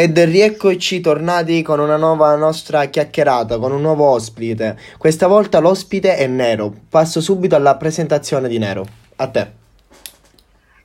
Ed rieccoci tornati con una nuova nostra chiacchierata, con un nuovo ospite. Questa volta l'ospite è Nero. Passo subito alla presentazione di Nero. A te.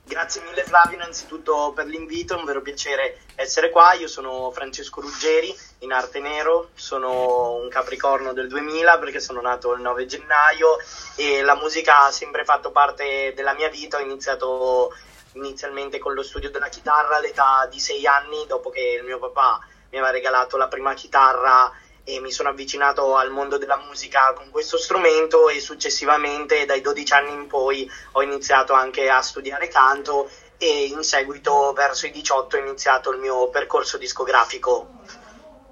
Grazie mille Flavio innanzitutto per l'invito, è un vero piacere essere qua. Io sono Francesco Ruggeri, in arte nero, sono un capricorno del 2000 perché sono nato il 9 gennaio e la musica ha sempre fatto parte della mia vita. Ho iniziato inizialmente con lo studio della chitarra all'età di 6 anni, dopo che il mio papà mi aveva regalato la prima chitarra e mi sono avvicinato al mondo della musica con questo strumento e successivamente dai 12 anni in poi ho iniziato anche a studiare canto e in seguito verso i 18 ho iniziato il mio percorso discografico.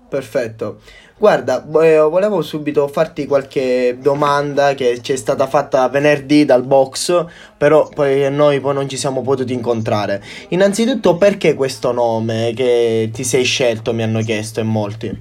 Perfetto. Guarda, eh, volevo subito farti qualche domanda che ci è stata fatta venerdì dal box, però poi noi poi non ci siamo potuti incontrare. Innanzitutto, perché questo nome che ti sei scelto? Mi hanno chiesto in molti.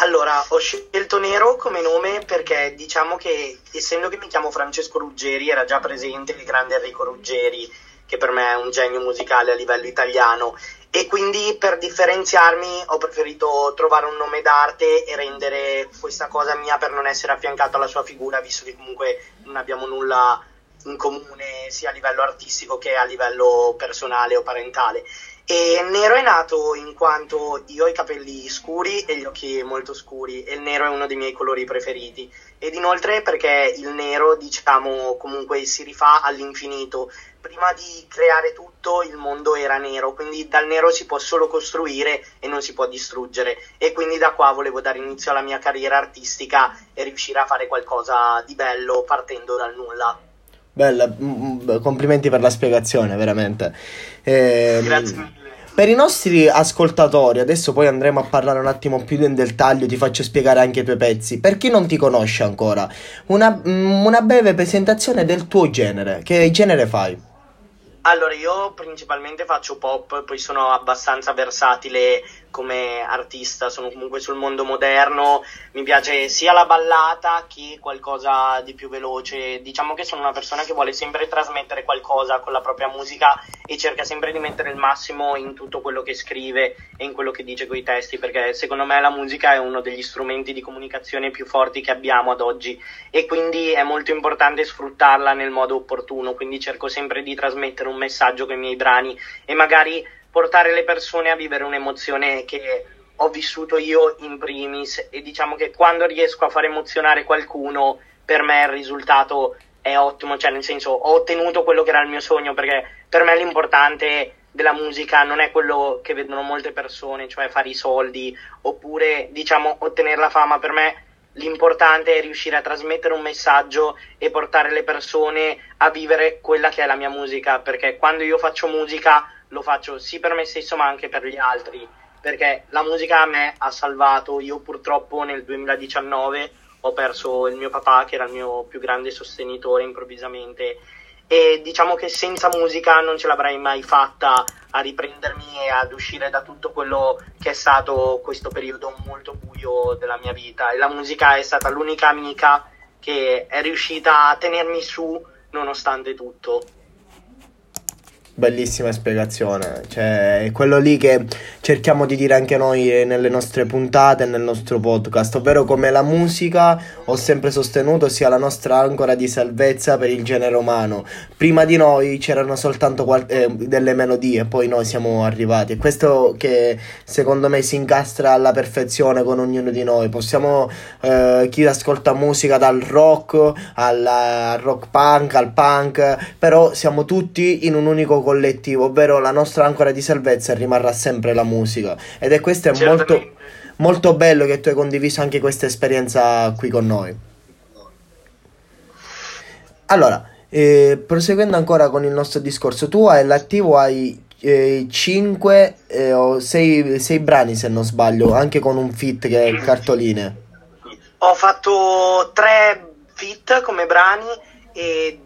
Allora, ho scelto Nero come nome perché diciamo che essendo che mi chiamo Francesco Ruggeri, era già presente il grande Enrico Ruggeri, che per me è un genio musicale a livello italiano, e quindi per differenziarmi ho preferito trovare un nome d'arte e rendere questa cosa mia per non essere affiancato alla sua figura, visto che comunque non abbiamo nulla in comune sia a livello artistico che a livello personale o parentale. E nero è nato in quanto io ho i capelli scuri e gli occhi molto scuri e il nero è uno dei miei colori preferiti. Ed inoltre perché il nero, diciamo, comunque si rifà all'infinito. Prima di creare tutto il mondo era nero, quindi dal nero si può solo costruire e non si può distruggere. E quindi da qua volevo dare inizio alla mia carriera artistica e riuscire a fare qualcosa di bello partendo dal nulla. Bella, mm, mm, complimenti per la spiegazione, veramente. Eh, Grazie mille. Per i nostri ascoltatori, adesso poi andremo a parlare un attimo più nel dettaglio, ti faccio spiegare anche i tuoi pezzi. Per chi non ti conosce ancora, una, mm, una breve presentazione del tuo genere. Che genere fai? Allora, io principalmente faccio pop, poi sono abbastanza versatile come artista, sono comunque sul mondo moderno, mi piace sia la ballata che qualcosa di più veloce. Diciamo che sono una persona che vuole sempre trasmettere qualcosa con la propria musica e cerca sempre di mettere il massimo in tutto quello che scrive e in quello che dice con i testi, perché secondo me la musica è uno degli strumenti di comunicazione più forti che abbiamo ad oggi e quindi è molto importante sfruttarla nel modo opportuno, quindi cerco sempre di trasmettere un messaggio con i miei brani e magari portare le persone a vivere un'emozione che ho vissuto io in primis. E diciamo che quando riesco a far emozionare qualcuno per me il risultato è ottimo, cioè nel senso ho ottenuto quello che era il mio sogno perché per me l'importante della musica non è quello che vedono molte persone, cioè fare i soldi oppure diciamo ottenere la fama, per me l'importante è riuscire a trasmettere un messaggio e portare le persone a vivere quella che è la mia musica perché quando io faccio musica lo faccio sì per me stesso ma anche per gli altri, perché la musica a me ha salvato, io purtroppo nel 2019 ho perso il mio papà che era il mio più grande sostenitore improvvisamente e diciamo che senza musica non ce l'avrei mai fatta a riprendermi e ad uscire da tutto quello che è stato questo periodo molto buio della mia vita e la musica è stata l'unica amica che è riuscita a tenermi su nonostante tutto. Bellissima spiegazione, cioè è quello lì che cerchiamo di dire anche noi nelle nostre puntate e nel nostro podcast, ovvero come la musica ho sempre sostenuto sia la nostra ancora di salvezza per il genere umano. Prima di noi c'erano soltanto qual- eh, delle melodie, poi noi siamo arrivati e questo che secondo me si incastra alla perfezione con ognuno di noi. Possiamo eh, chi ascolta musica dal rock al, al rock punk al punk, però siamo tutti in un unico collettivo, ovvero la nostra ancora di salvezza rimarrà sempre la musica. Ed è questo è molto, molto bello che tu hai condiviso anche questa esperienza qui con noi. Allora, eh, proseguendo ancora con il nostro discorso, tu hai l'attivo hai 5 eh, eh, o 6 brani se non sbaglio, anche con un fit che è cartoline. Ho fatto 3 fit come brani e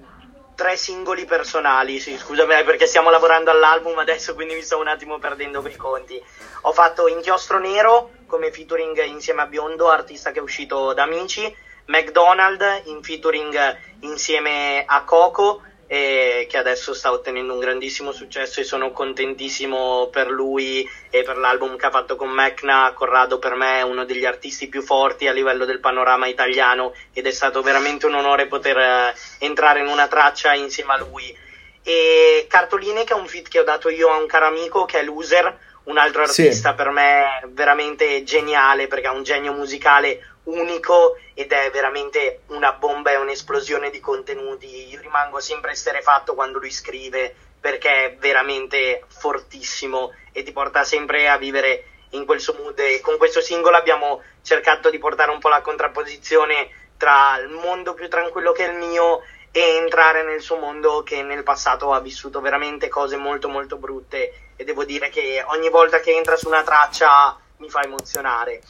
tre singoli personali, sì, scusami eh, perché stiamo lavorando all'album adesso, quindi mi sto un attimo perdendo per i conti. Ho fatto Inchiostro Nero come featuring insieme a Biondo, artista che è uscito da Amici, McDonald in featuring insieme a Coco e che adesso sta ottenendo un grandissimo successo e sono contentissimo per lui e per l'album che ha fatto con Mecna. Corrado per me è uno degli artisti più forti a livello del panorama italiano ed è stato veramente un onore poter eh, entrare in una traccia insieme a lui. E Cartoline che è un feat che ho dato io a un caro amico che è Loser, un altro artista sì. per me veramente geniale perché ha un genio musicale unico ed è veramente una bomba e un'esplosione di contenuti. Io rimango sempre esterefatto quando lui scrive perché è veramente fortissimo e ti porta sempre a vivere in quel suo mood. E con questo singolo abbiamo cercato di portare un po' la contrapposizione tra il mondo più tranquillo che il mio e entrare nel suo mondo che nel passato ha vissuto veramente cose molto molto brutte e devo dire che ogni volta che entra su una traccia mi fa emozionare.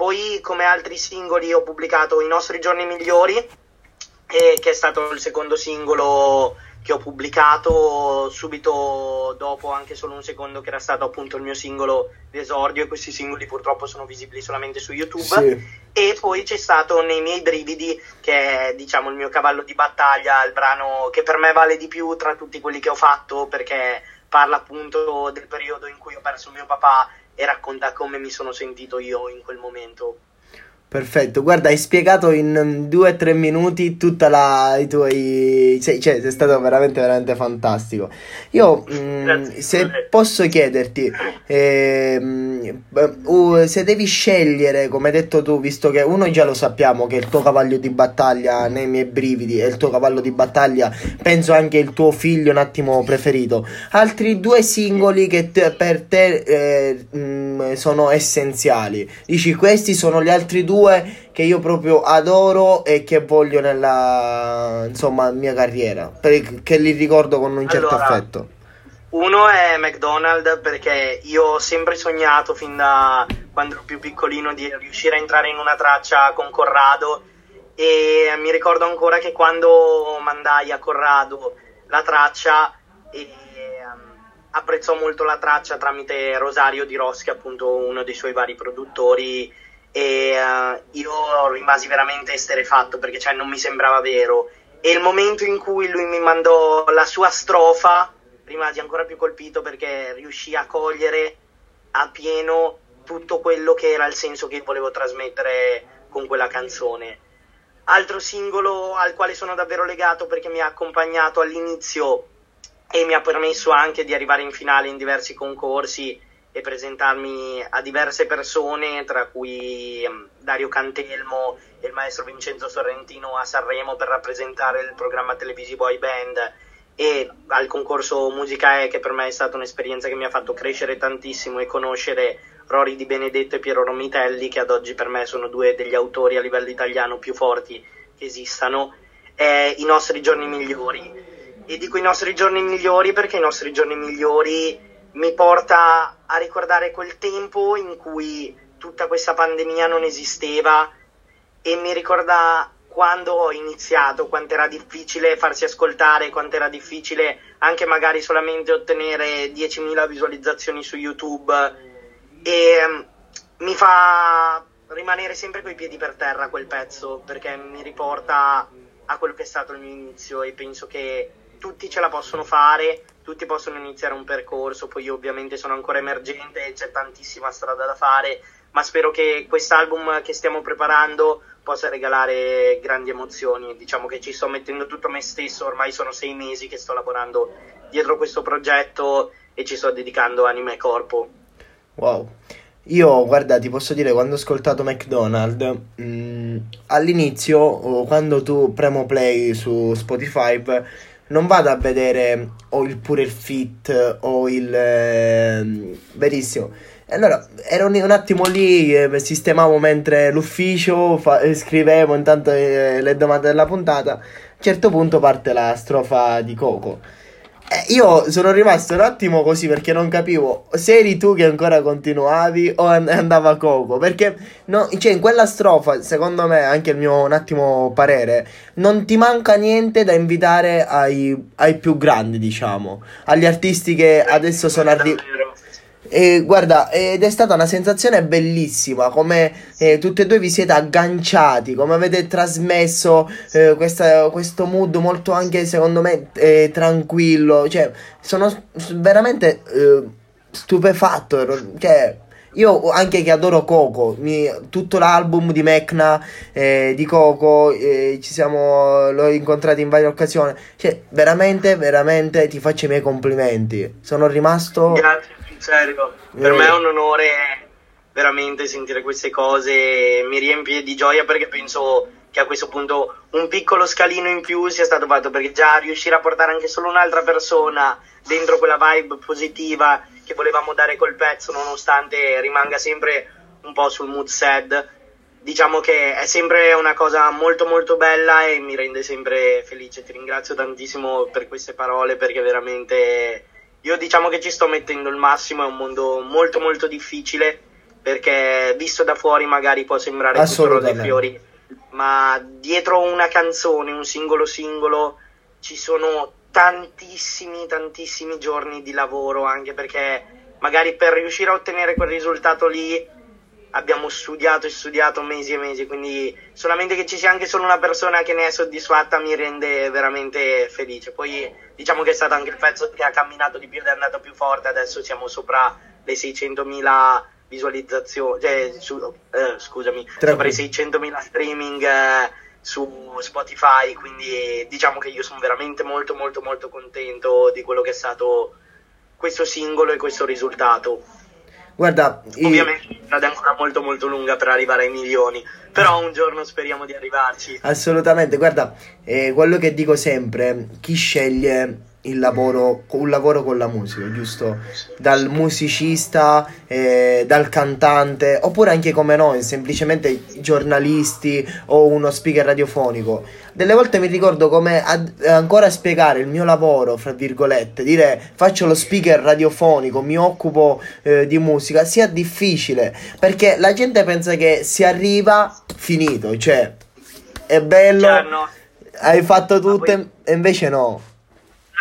Poi come altri singoli ho pubblicato I nostri giorni migliori, eh, che è stato il secondo singolo che ho pubblicato subito dopo anche solo un secondo che era stato appunto il mio singolo d'esordio e questi singoli purtroppo sono visibili solamente su YouTube sì. e poi c'è stato Nei miei brividi che è diciamo il mio cavallo di battaglia il brano che per me vale di più tra tutti quelli che ho fatto perché parla appunto del periodo in cui ho perso mio papà e racconta come mi sono sentito io in quel momento. Perfetto, guarda, hai spiegato in due o tre minuti tutta la i tuoi. Sei, cioè, sei stato veramente, veramente fantastico. Io, mh, mm, se posso chiederti, eh, uh, se devi scegliere, come hai detto tu, visto che uno già lo sappiamo che il tuo cavallo di battaglia nei miei brividi è il tuo cavallo di battaglia, penso anche il tuo figlio un attimo preferito. Altri due singoli che te, per te eh, mh, mm, sono essenziali. Dici, questi sono gli altri due due che io proprio adoro e che voglio nella insomma mia carriera, perché li ricordo con un certo allora, affetto. Uno è McDonald's perché io ho sempre sognato fin da quando ero più piccolino di riuscire a entrare in una traccia con Corrado e mi ricordo ancora che quando mandai a Corrado la traccia e, um, apprezzò molto la traccia tramite Rosario Di Rossi, appunto uno dei suoi vari produttori e uh, io rimasi veramente esterefatto perché cioè, non mi sembrava vero e il momento in cui lui mi mandò la sua strofa rimasi ancora più colpito perché riuscì a cogliere a pieno tutto quello che era il senso che volevo trasmettere con quella canzone. Altro singolo al quale sono davvero legato perché mi ha accompagnato all'inizio e mi ha permesso anche di arrivare in finale in diversi concorsi e presentarmi a diverse persone, tra cui um, Dario Cantelmo e il maestro Vincenzo Sorrentino a Sanremo per rappresentare il programma televisivo iBand e al concorso Musica E che per me è stata un'esperienza che mi ha fatto crescere tantissimo e conoscere Rory Di Benedetto e Piero Romitelli che ad oggi per me sono due degli autori a livello italiano più forti che esistano, è I nostri giorni migliori. E dico i nostri giorni migliori perché i nostri giorni migliori mi porta a ricordare quel tempo in cui tutta questa pandemia non esisteva e mi ricorda quando ho iniziato, quanto era difficile farsi ascoltare, quanto era difficile anche magari solamente ottenere 10.000 visualizzazioni su YouTube. E um, mi fa rimanere sempre coi piedi per terra quel pezzo perché mi riporta a quello che è stato il mio inizio e penso che tutti ce la possono fare, tutti possono iniziare un percorso, poi io ovviamente sono ancora emergente e c'è tantissima strada da fare, ma spero che quest'album che stiamo preparando possa regalare grandi emozioni. Diciamo che ci sto mettendo tutto me stesso, ormai sono sei mesi che sto lavorando dietro questo progetto e ci sto dedicando anima e corpo. Wow. Io, guarda, ti posso dire, quando ho ascoltato McDonald's, mh, mm, all'inizio, quando tu premo play su Spotify, non vado a vedere o il pure il fit o il eh, verissimo. Allora ero un attimo lì, eh, sistemavo mentre l'ufficio, fa- eh, scrivevo intanto eh, le domande della puntata. A un certo punto parte la strofa di Coco. Eh, io sono rimasto un attimo così perché non capivo se eri tu che ancora continuavi o andava Coco. Perché no, cioè, in quella strofa, secondo me, anche il mio un attimo parere, non ti manca niente da invitare ai, ai più grandi, diciamo. Agli artisti che adesso sono arrivati. E guarda, ed è stata una sensazione bellissima, come eh, tutti e due vi siete agganciati, come avete trasmesso eh, questa, questo mood molto anche secondo me eh, tranquillo, cioè sono veramente eh, stupefatto, cioè io anche che adoro Coco, mi, tutto l'album di Mecna, eh, di Coco, eh, ci siamo, l'ho incontrato in varie occasioni. Cioè, veramente, veramente ti faccio i miei complimenti. Sono rimasto. Grazie, serio. Per me è un onore veramente sentire queste cose. Mi riempie di gioia perché penso che a questo punto un piccolo scalino in più sia stato fatto perché già riuscire a portare anche solo un'altra persona dentro quella vibe positiva che volevamo dare col pezzo nonostante rimanga sempre un po' sul mood sad. Diciamo che è sempre una cosa molto molto bella e mi rende sempre felice. Ti ringrazio tantissimo per queste parole perché veramente io diciamo che ci sto mettendo il massimo è un mondo molto molto difficile perché visto da fuori magari può sembrare tutto rose fiori ma dietro una canzone, un singolo singolo, ci sono tantissimi, tantissimi giorni di lavoro, anche perché magari per riuscire a ottenere quel risultato lì abbiamo studiato e studiato mesi e mesi, quindi solamente che ci sia anche solo una persona che ne è soddisfatta mi rende veramente felice. Poi diciamo che è stato anche il pezzo che ha camminato di più ed è andato più forte, adesso siamo sopra le 600.000 visualizzazioni, cioè, su, eh, scusami, sopra i 600.000 streaming eh, su Spotify, quindi diciamo che io sono veramente molto molto molto contento di quello che è stato questo singolo e questo risultato. Guarda, ovviamente la strada è ancora molto molto lunga per arrivare ai milioni, però un giorno speriamo di arrivarci. Assolutamente, guarda, eh, quello che dico sempre, chi sceglie il lavoro, un lavoro con la musica, giusto? Dal musicista, eh, dal cantante, oppure anche come noi, semplicemente giornalisti o uno speaker radiofonico. Delle volte mi ricordo come ad, ancora spiegare il mio lavoro, fra virgolette, dire faccio lo speaker radiofonico, mi occupo eh, di musica, sia difficile, perché la gente pensa che si arriva finito, cioè è bello, no. hai fatto tutto poi... e invece no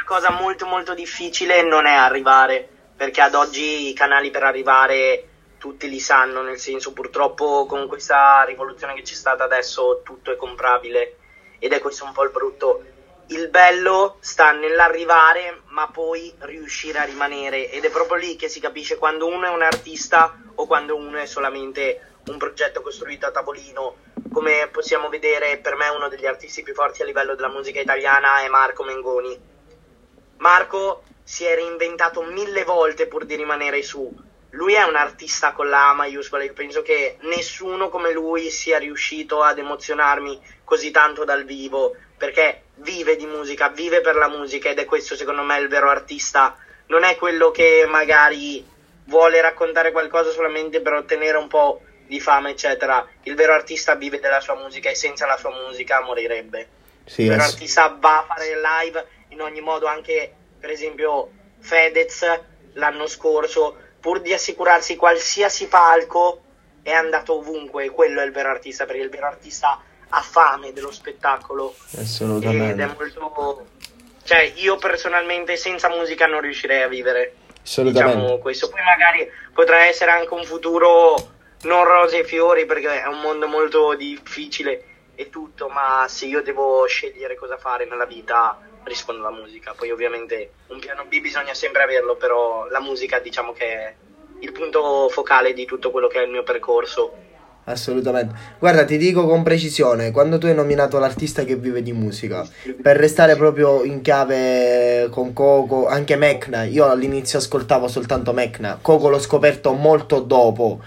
cosa molto molto difficile non è arrivare, perché ad oggi i canali per arrivare tutti li sanno, nel senso purtroppo con questa rivoluzione che c'è stata adesso tutto è comprabile ed è questo un po' il brutto. Il bello sta nell'arrivare ma poi riuscire a rimanere ed è proprio lì che si capisce quando uno è un artista o quando uno è solamente un progetto costruito a tavolino. Come possiamo vedere, per me uno degli artisti più forti a livello della musica italiana è Marco Mengoni Marco si è reinventato mille volte pur di rimanere su. Lui è un artista con la A maiuscola, io penso che nessuno come lui sia riuscito ad emozionarmi così tanto dal vivo, perché vive di musica, vive per la musica ed è questo secondo me il vero artista. Non è quello che magari vuole raccontare qualcosa solamente per ottenere un po' di fama, eccetera. Il vero artista vive della sua musica e senza la sua musica morirebbe. Sì, il vero ass- artista va a fare live in ogni modo anche per esempio Fedez l'anno scorso pur di assicurarsi qualsiasi palco è andato ovunque. Quello è il vero artista perché il vero artista ha fame dello spettacolo. Assolutamente. Ed è molto cioè io personalmente senza musica non riuscirei a vivere. Assolutamente. Diciamo questo. Poi magari potrà essere anche un futuro non rose e fiori perché è un mondo molto difficile e tutto ma se io devo scegliere cosa fare nella vita rispondo alla musica. Poi ovviamente un piano B bisogna sempre averlo, però la musica diciamo che è il punto focale di tutto quello che è il mio percorso. Assolutamente. Guarda, ti dico con precisione, quando tu hai nominato l'artista che vive di musica, per restare proprio in chiave con Coco, anche Mecna, io all'inizio ascoltavo soltanto Mecna, Coco l'ho scoperto molto dopo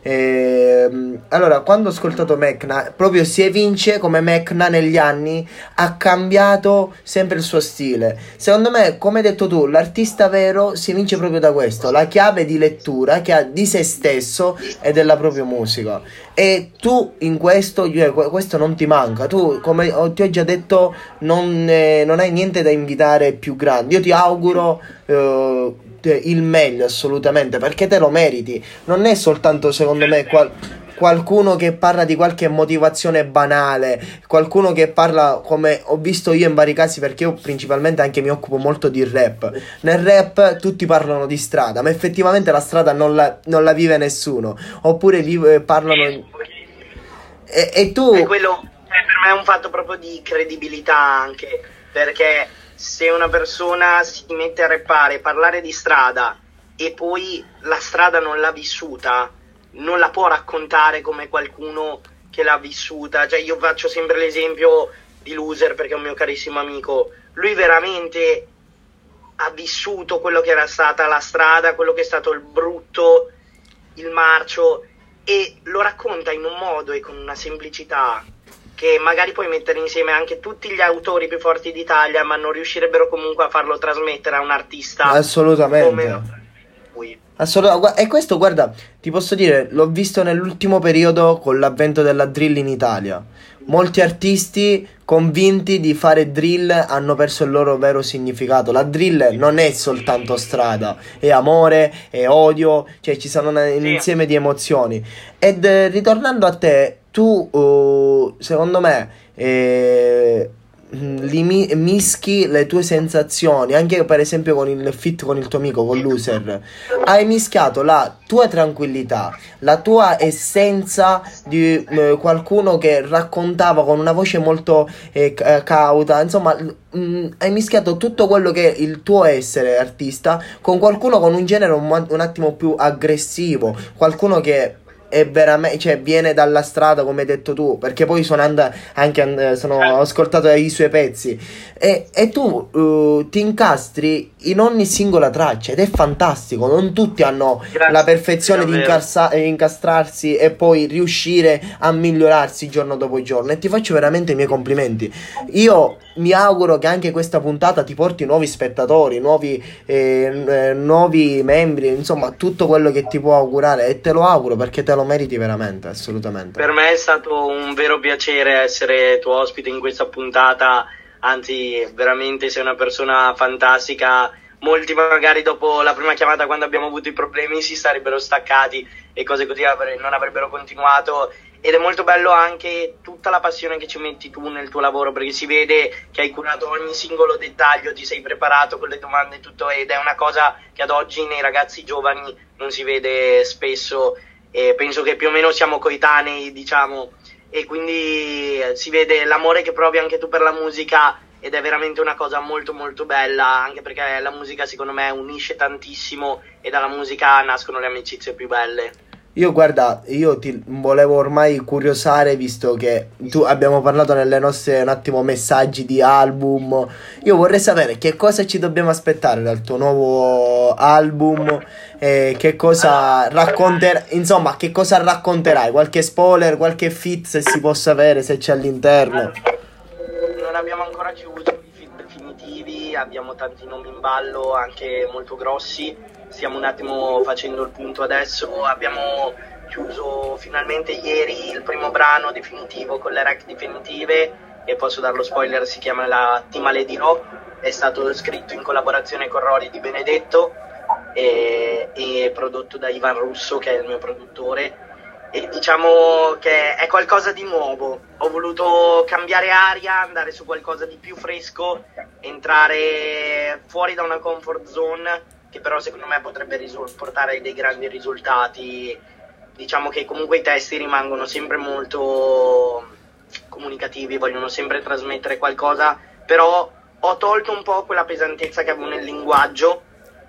e, ehm, allora, quando ho ascoltato Mecna, proprio si evince come Mecna negli anni ha cambiato sempre il suo stile. Secondo me, come hai detto tu, l'artista vero si evince proprio da questo, la chiave di lettura che ha di se stesso e della propria musica. E tu in questo, questo non ti manca. Tu, come ti ho già detto, non, eh, non hai niente da invitare più grandi. Io ti auguro... Eh, il meglio assolutamente perché te lo meriti. Non è soltanto secondo me qual- qualcuno che parla di qualche motivazione banale, qualcuno che parla come ho visto io in vari casi perché io principalmente anche mi occupo molto di rap. Nel rap tutti parlano di strada, ma effettivamente la strada non la, non la vive nessuno. Oppure vive, parlano... E, e tu... E quello per me è un fatto proprio di credibilità anche, perché se una persona si mette a rappare, parlare di strada e poi la strada non l'ha vissuta, non la può raccontare come qualcuno che l'ha vissuta. Cioè, io faccio sempre l'esempio di Loser perché è un mio carissimo amico. Lui veramente ha vissuto quello che era stata la strada, quello che è stato il brutto, il marcio e lo racconta in un modo e con una semplicità che magari puoi mettere insieme anche tutti gli autori più forti d'Italia, ma non riuscirebbero comunque a farlo trasmettere a un artista. Assolutamente. Come Assolutamente. E questo, guarda, ti posso dire, l'ho visto nell'ultimo periodo con l'avvento della drill in Italia. Molti artisti convinti di fare drill hanno perso il loro vero significato. La drill non è soltanto strada, è amore, è odio, cioè ci sono un insieme di emozioni. Ed eh, ritornando a te, tu, uh, secondo me, eh, Mm, li mi- mischi le tue sensazioni, anche per esempio con il fit con il tuo amico, con Loser, hai mischiato la tua tranquillità, la tua essenza di eh, qualcuno che raccontava con una voce molto eh, eh cauta, insomma, mh, mm, hai mischiato tutto quello che è il tuo essere artista con qualcuno con un genere un, un attimo più aggressivo, qualcuno che è veramente, cioè, viene dalla strada, come hai detto tu, perché poi sono andato anche sono ho ascoltato i suoi pezzi. E, e tu uh, ti incastri in ogni singola traccia ed è fantastico. Non tutti hanno Grazie, la perfezione di incarsa- incastrarsi e poi riuscire a migliorarsi giorno dopo giorno. E ti faccio veramente i miei complimenti. Io mi auguro che anche questa puntata ti porti nuovi spettatori, nuovi, eh, eh, nuovi membri, insomma, tutto quello che ti può augurare. E te lo auguro perché te lo meriti veramente, assolutamente. Per me è stato un vero piacere essere tuo ospite in questa puntata. Anzi, veramente sei una persona fantastica. Molti magari dopo la prima chiamata quando abbiamo avuto i problemi si sarebbero staccati e cose così non avrebbero continuato ed è molto bello anche tutta la passione che ci metti tu nel tuo lavoro perché si vede che hai curato ogni singolo dettaglio, ti sei preparato con le domande e tutto ed è una cosa che ad oggi nei ragazzi giovani non si vede spesso e penso che più o meno siamo coetanei diciamo e quindi si vede l'amore che provi anche tu per la musica ed è veramente una cosa molto molto bella anche perché la musica secondo me unisce tantissimo e dalla musica nascono le amicizie più belle. Io guarda, io ti volevo ormai curiosare visto che tu abbiamo parlato nelle nostre un attimo messaggi di album. Io vorrei sapere che cosa ci dobbiamo aspettare dal tuo nuovo album e che cosa racconterai, insomma, che cosa racconterai? Qualche spoiler, qualche fit se si può sapere se c'è all'interno. Non abbiamo ancora chiuso i fit definitivi, abbiamo tanti nomi in ballo anche molto grossi stiamo un attimo facendo il punto adesso, abbiamo chiuso finalmente ieri il primo brano definitivo con le rack definitive e posso dar lo spoiler, si chiama la Ti maledirò, è stato scritto in collaborazione con Rory di Benedetto e, e prodotto da Ivan Russo che è il mio produttore e diciamo che è qualcosa di nuovo. Ho voluto cambiare aria, andare su qualcosa di più fresco, entrare fuori da una comfort zone che però secondo me potrebbe risul- portare dei grandi risultati. Diciamo che comunque i testi rimangono sempre molto comunicativi, vogliono sempre trasmettere qualcosa, però ho tolto un po' quella pesantezza che avevo nel linguaggio,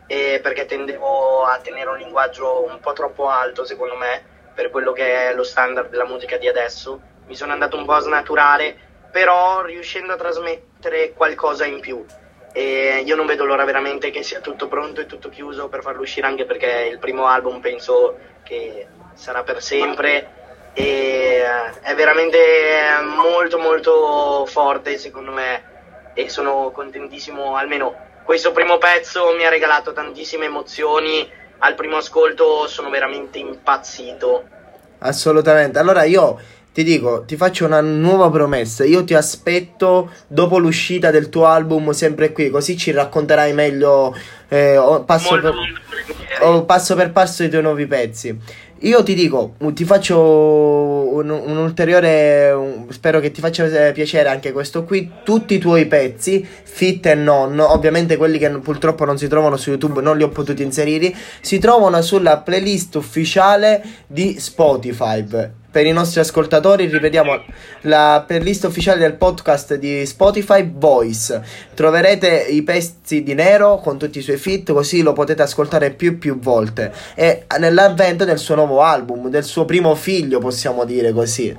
eh, perché tendevo a tenere un linguaggio un po' troppo alto, secondo me, per quello che è lo standard della musica di adesso. Mi sono andato un po' a snaturare, però riuscendo a trasmettere qualcosa in più e io non vedo l'ora veramente che sia tutto pronto e tutto chiuso per farlo uscire anche perché il primo album penso che sarà per sempre. E eh, è veramente molto molto forte secondo me. E sono contentissimo almeno questo primo pezzo mi ha regalato tantissime emozioni. Al primo ascolto sono veramente impazzito. Assolutamente. Allora io ti dico, ti faccio una nuova promessa. Io ti aspetto dopo l'uscita del tuo album sempre qui, così ci racconterai meglio eh, passo, molto, per, molto passo per passo i tuoi nuovi pezzi. Io ti dico, ti faccio un, un ulteriore. Un, spero che ti faccia eh, piacere anche questo qui. Tutti i tuoi pezzi, fit e non, ovviamente quelli che purtroppo non si trovano su YouTube, non li ho potuti inserire, si trovano sulla playlist ufficiale di Spotify per i nostri ascoltatori, ripetiamo la playlist ufficiale del podcast di Spotify Voice. Troverete i pezzi di Nero con tutti i suoi fit, così lo potete ascoltare più e più volte. E nell'avvento del suo nuovo album, del suo primo figlio, possiamo dire così.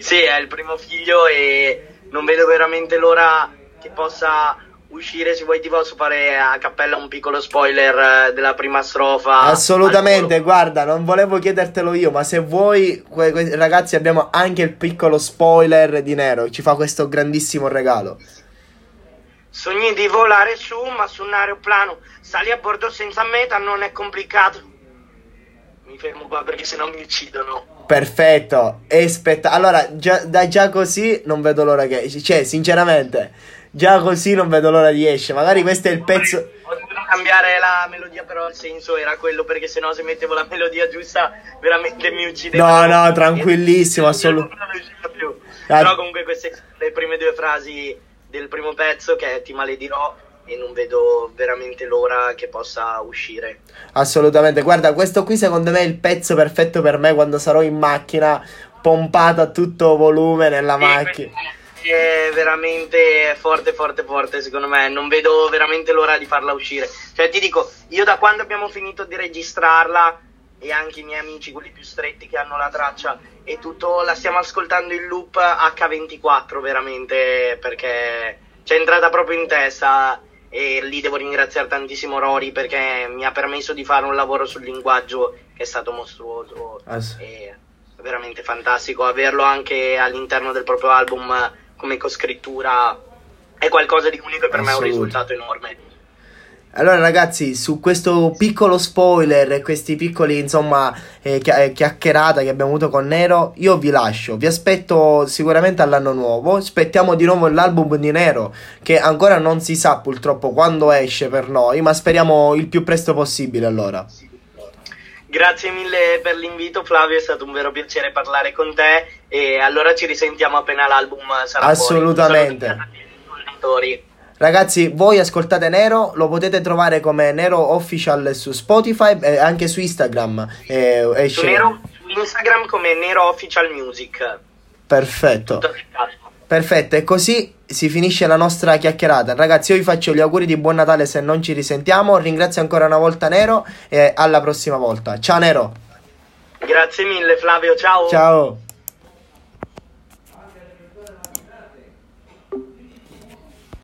Sì, è il primo figlio e non vedo veramente l'ora che possa uscire, se vuoi ti posso fare a cappella un piccolo spoiler eh, della prima strofa. Assolutamente, guarda, non volevo chiedertelo io, ma se vuoi, ragazzi, abbiamo anche il piccolo spoiler di Nero, ci fa questo grandissimo regalo. Sogni di volare su, ma su un aeroplano, sali a bordo senza meta, non è complicato. Mi fermo qua perché sennò mi uccidono. Perfetto, e spetta. Allora, già, da già così non vedo l'ora che. Cioè, sinceramente Già così non vedo l'ora di esce. Magari questo è il pezzo. Ho dovuto cambiare la melodia, però il senso era quello. Perché sennò se mettevo la melodia giusta, veramente mi uccideva. No, no, tranquillissimo, assolutamente. Ah. Però comunque queste sono le prime due frasi del primo pezzo che è Ti maledirò e non vedo veramente l'ora che possa uscire. Assolutamente, guarda, questo qui secondo me è il pezzo perfetto per me quando sarò in macchina, pompato a tutto volume nella sì, macchina è veramente forte, forte, forte. Secondo me, non vedo veramente l'ora di farla uscire. Cioè, ti dico, io da quando abbiamo finito di registrarla, e anche i miei amici, quelli più stretti che hanno la traccia, e tutto, la stiamo ascoltando in loop H24, veramente, perché ci è entrata proprio in testa. E lì devo ringraziare tantissimo Rory perché mi ha permesso di fare un lavoro sul linguaggio che è stato mostruoso. Ah, sì. E veramente fantastico averlo anche all'interno del proprio album come coscrittura è qualcosa di unico e per me è un risultato enorme. Allora ragazzi, su questo piccolo spoiler e questi piccoli, insomma, eh, eh, chiacchierata che abbiamo avuto con Nero, io vi lascio. Vi aspetto sicuramente all'anno nuovo. Aspettiamo di nuovo l'album di Nero, che ancora non si sa purtroppo quando esce per noi, ma speriamo il più presto possibile allora. Grazie mille per l'invito Flavio, è stato un vero piacere parlare con te e allora ci risentiamo appena l'album sarà Assolutamente. fuori. Ragazzi, voi ascoltate Nero, lo potete trovare come Nero Official su Spotify e anche su Instagram. Eh, esce... su, Nero, su Instagram come Nero Official Music. Perfetto. Perfetto, e così si finisce la nostra chiacchierata. Ragazzi, io vi faccio gli auguri di buon Natale se non ci risentiamo. Ringrazio ancora una volta Nero e alla prossima volta. Ciao Nero. Grazie mille Flavio, ciao. Ciao.